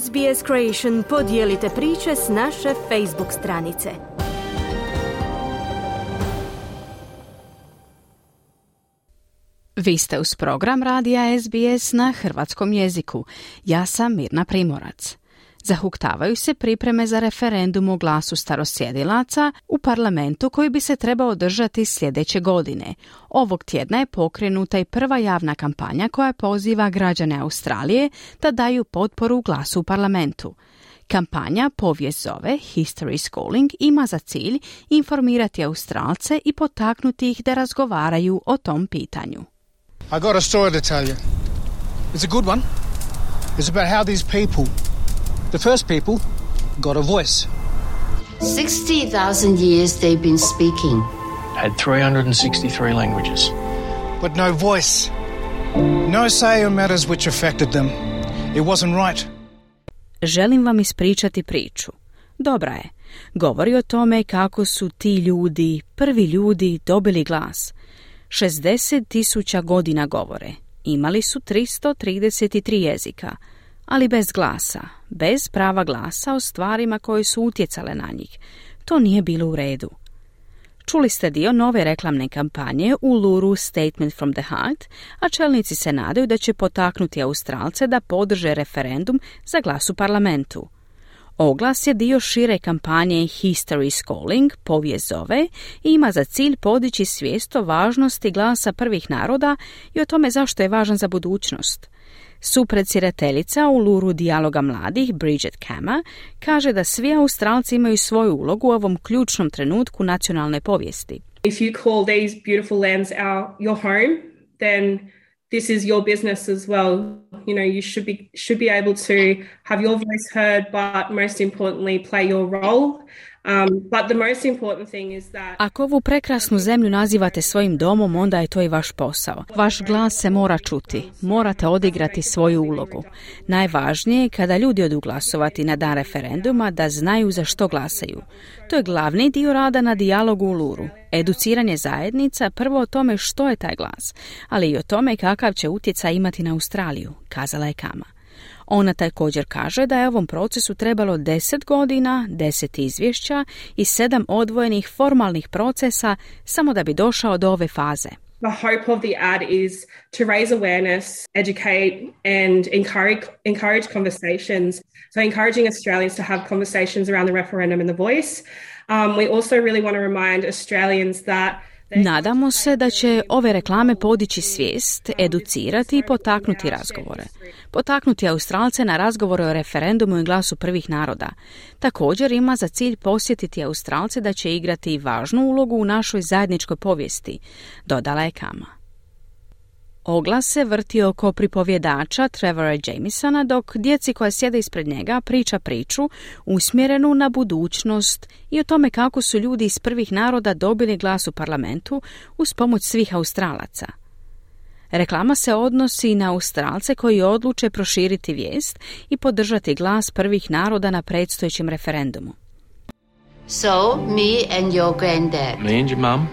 SBS Creation podijelite priče s naše Facebook stranice. Vi ste uz program radija SBS na hrvatskom jeziku. Ja sam Mirna Primorac. Zahuktavaju se pripreme za referendum o glasu starosjedilaca u parlamentu koji bi se trebao održati sljedeće godine. Ovog tjedna je pokrenuta i prva javna kampanja koja poziva građane Australije da daju potporu glasu u parlamentu. Kampanja povijest zove History Schooling ima za cilj informirati Australce i potaknuti ih da razgovaraju o tom pitanju. I got a story to tell you. It's a good one. It's about how these people The first people got a voice. 60,000 years they've been speaking. Had 363 languages. But no voice. No say on matters which affected them. It wasn't right. Želim vam ispričati priču. Dobra je. Govori o tome kako su ti ljudi, prvi ljudi, dobili glas. 60 tisuća godina govore. Imali su 333 jezika ali bez glasa, bez prava glasa o stvarima koje su utjecale na njih. To nije bilo u redu. Čuli ste dio nove reklamne kampanje u Luru Statement from the Heart, a čelnici se nadaju da će potaknuti Australce da podrže referendum za glas u parlamentu. Oglas je dio šire kampanje History Calling, povijest zove, i ima za cilj podići svijest o važnosti glasa prvih naroda i o tome zašto je važan za budućnost. Supredsjedateljica u Luru dijaloga mladih, Bridget Kama, kaže da svi Australci imaju svoju ulogu u ovom ključnom trenutku nacionalne povijesti. If you call these beautiful lands our, your home, then this is your business as well. You know, you should be should be able to have your voice heard, but most importantly, play your role. Um. Ako ovu prekrasnu zemlju nazivate svojim domom, onda je to i vaš posao. Vaš glas se mora čuti. Morate odigrati svoju ulogu. Najvažnije je kada ljudi odu glasovati na dan referenduma da znaju za što glasaju. To je glavni dio rada na dijalogu u Luru. Educiranje zajednica prvo o tome što je taj glas, ali i o tome kakav će utjecaj imati na Australiju, kazala je Kama. Ona također kaže da je ovom procesu trebalo deset godina, deset izvješća i sedam odvojenih formalnih procesa samo da bi došao do ove faze. The hope of the ad is to raise awareness, educate, and encourage, encourage conversations. So, encouraging Australians to have conversations around the referendum and the voice. Um, we also really want to remind Australians that Nadamo se da će ove reklame podići svijest, educirati i potaknuti razgovore. Potaknuti Australce na razgovore o referendumu i glasu prvih naroda. Također ima za cilj posjetiti Australce da će igrati važnu ulogu u našoj zajedničkoj povijesti, dodala je Kama. Oglas se vrti oko pripovjedača Trevora Jamisona dok djeci koja sjede ispred njega priča priču usmjerenu na budućnost i o tome kako su ljudi iz prvih naroda dobili glas u parlamentu uz pomoć svih Australaca. Reklama se odnosi na Australce koji odluče proširiti vijest i podržati glas prvih naroda na predstojećem referendumu. So, me and your granddad. Me and your mum.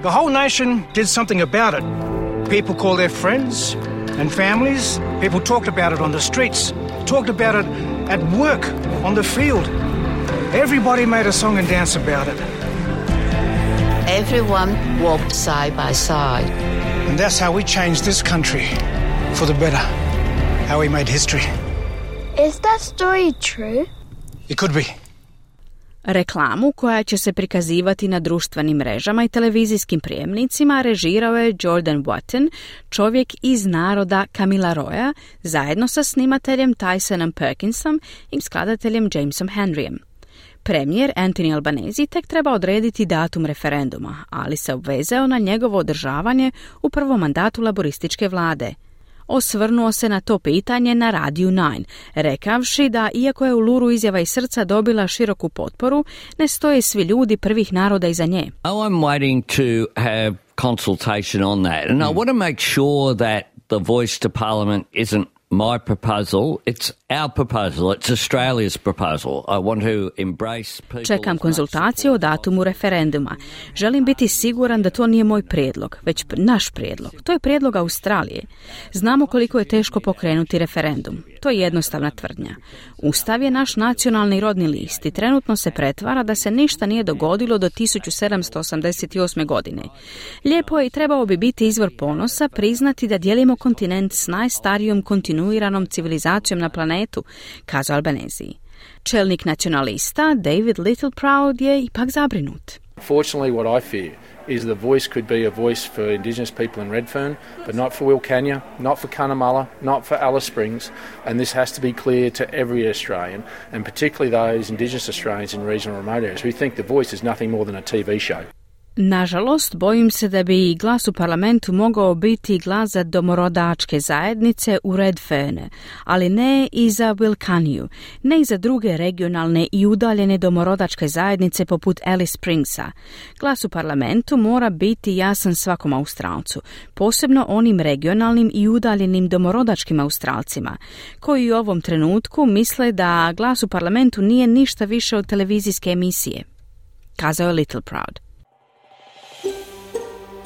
The whole nation did something about it. People called their friends and families. People talked about it on the streets, talked about it at work, on the field. Everybody made a song and dance about it. Everyone walked side by side. And that's how we changed this country for the better. How we made history. Is that story true? It could be. Reklamu koja će se prikazivati na društvenim mrežama i televizijskim prijemnicima režirao je Jordan Watton, čovjek iz naroda Camila Roya, zajedno sa snimateljem Tysonom Perkinsom i skladateljem Jamesom Henryem. Premijer Anthony Albanese tek treba odrediti datum referenduma, ali se obvezao na njegovo održavanje u prvom mandatu laborističke vlade – osvrnuo se na to pitanje na Radio 9, rekavši da iako je u Luru izjava iz srca dobila široku potporu, ne stoje svi ljudi prvih naroda iza nje. Oh, I'm waiting to have consultation on that. And I hmm. want to make sure that the voice to parliament isn't my proposal. It's our proposal. It's Australia's proposal. I want to embrace people Čekam konzultaciju o datumu referenduma. Želim biti siguran da to nije moj prijedlog, već naš prijedlog. To je prijedlog Australije. Znamo koliko je teško pokrenuti referendum. To je jednostavna tvrdnja. Ustav je naš nacionalni rodni list i trenutno se pretvara da se ništa nije dogodilo do 1788. godine. Lijepo je i trebao bi biti izvor ponosa priznati da dijelimo kontinent s najstarijom kontinuiranom civilizacijom na planetu, kazao Albaneziji. Čelnik nacionalista David Littleproud je ipak zabrinut. Fortunately, what I fear is the voice could be a voice for Indigenous people in Redfern, but not for Wilcannia, not for Cunnamulla, not for Alice Springs, and this has to be clear to every Australian, and particularly those Indigenous Australians in regional remote areas who think the voice is nothing more than a TV show. Nažalost, bojim se da bi glas u parlamentu mogao biti glas za domorodačke zajednice u Redferne, ali ne i za Wilcaniju, ne i za druge regionalne i udaljene domorodačke zajednice poput Alice Springsa. Glas u parlamentu mora biti jasan svakom Australcu, posebno onim regionalnim i udaljenim domorodačkim Australcima, koji u ovom trenutku misle da glas u parlamentu nije ništa više od televizijske emisije. Kazao je Little Proud.